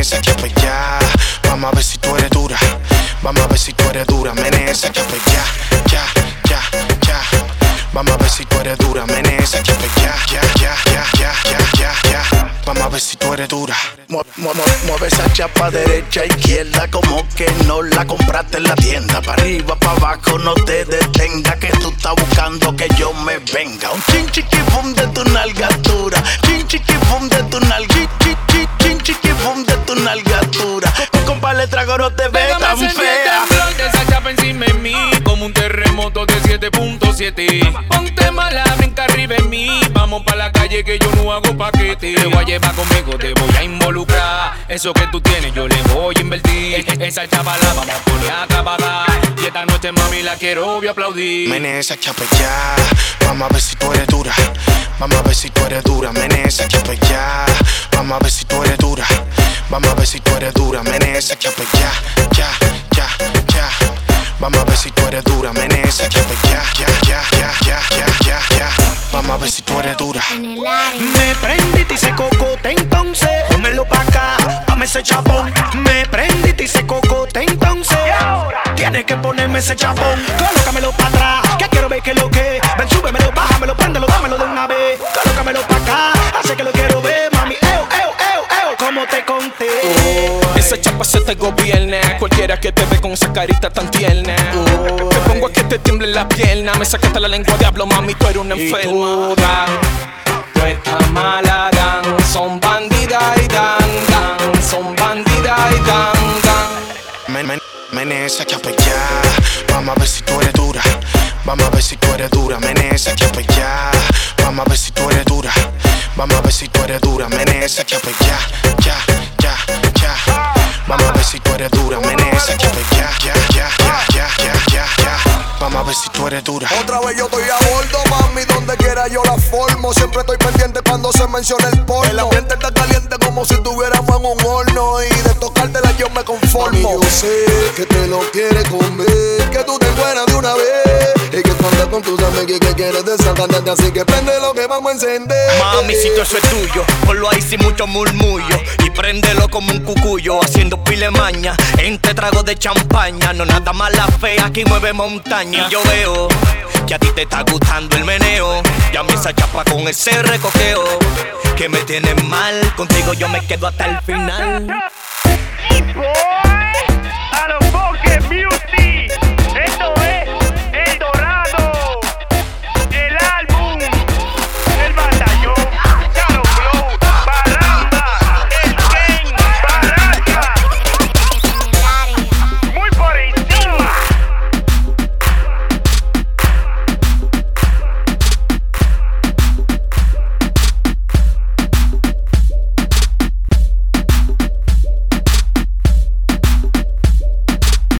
esa chapa ya. Vamos a ver si tú eres dura. Vamos a ver si tú eres dura. Mene esa ya, ya, ya, ya. Vamos a ver si tú eres dura. Mene esa ya, ya, ya, ya, ya, ya, ya. Vamos a ver si tú eres dura. Mu- mu- mu- Mueve esa chapa derecha, izquierda, como que no la compraste en la tienda. Para arriba, para abajo, no te detenga, que tú estás buscando que yo me venga. Un chin chiqui boom de tu nalgatura, chin chiqui boom de tu nalga, Trago no te Pégame tan fea. esa chapa encima de mí Como un terremoto de 7.7 Ponte mala, brinca arriba en mí Vamos pa' la calle que yo no hago paquete Te voy a llevar conmigo, te voy a involucrar Eso que tú tienes yo le voy a invertir Esa chapa la vamos a poner a trabajar Y esta noche mami la quiero voy a aplaudir Mene esa chapa ya. Vamos a ver si tú eres dura. Vamos a ver si tú eres dura. Mene esa chapa ya. Vamos a ver si tú. Vamos a ver si tú eres dura. Mene esa ya, ya, ya, ya. Vamos a ver si tú eres dura. Mene esa ya, ya, ya, ya, ya, ya, ya, ya. Vamos a ver si tú eres dura. Me prendiste y se cocote entonces Pónmelo pa' acá, dame ese chapón Me prendiste y se cocote entonces Tienes que ponerme ese chapón Colócamelo pa' atrás, que quiero ver que lo que Ven, súbemelo, bájamelo, préndelo, dámelo de una vez te gobierna. Cualquiera que te ve con esa carita tan tierna. Te pongo a que te tiemble la pierna. Me sacaste la lengua, diablo, mami, tú eres una Y enferma. tú, Dan, tú estás mala, dan. Son bandida y dan, dan. Son bandida y dan, dan. Men, men, mene esa chapa ya. Vamos a ver si tú eres dura. Vamos a ver si tú eres dura. Mene esa chapa ya. Vamos a ver si tú eres dura. Vamos a ver si tú eres dura. Mene esa chapa ya, eres dura. Mene esa chapa ya, ya, ya, ya, ya, ya, ya, ya. Vamos a ver si tú eres dura. Otra vez yo estoy a bordo, mami, donde quiera yo la formo. Siempre estoy pendiente cuando se menciona el porno. El ambiente está caliente como si tuviéramos en un horno. Y de tocártela yo me conformo. yo sé que te lo quieres comer, que tú te buena de una vez. Con tus que quieres. Así que prende lo que vamos a encender. Mami, si todo eso es tuyo, ponlo ahí sin mucho murmullo. Y préndelo como un cucuyo, haciendo pile maña. Entre tragos de champaña, no nada más la fea que mueve montaña. Y yo veo que a ti te está gustando el meneo. Y a mí esa chapa con ese recoqueo. Que me tiene mal, contigo yo me quedo hasta el final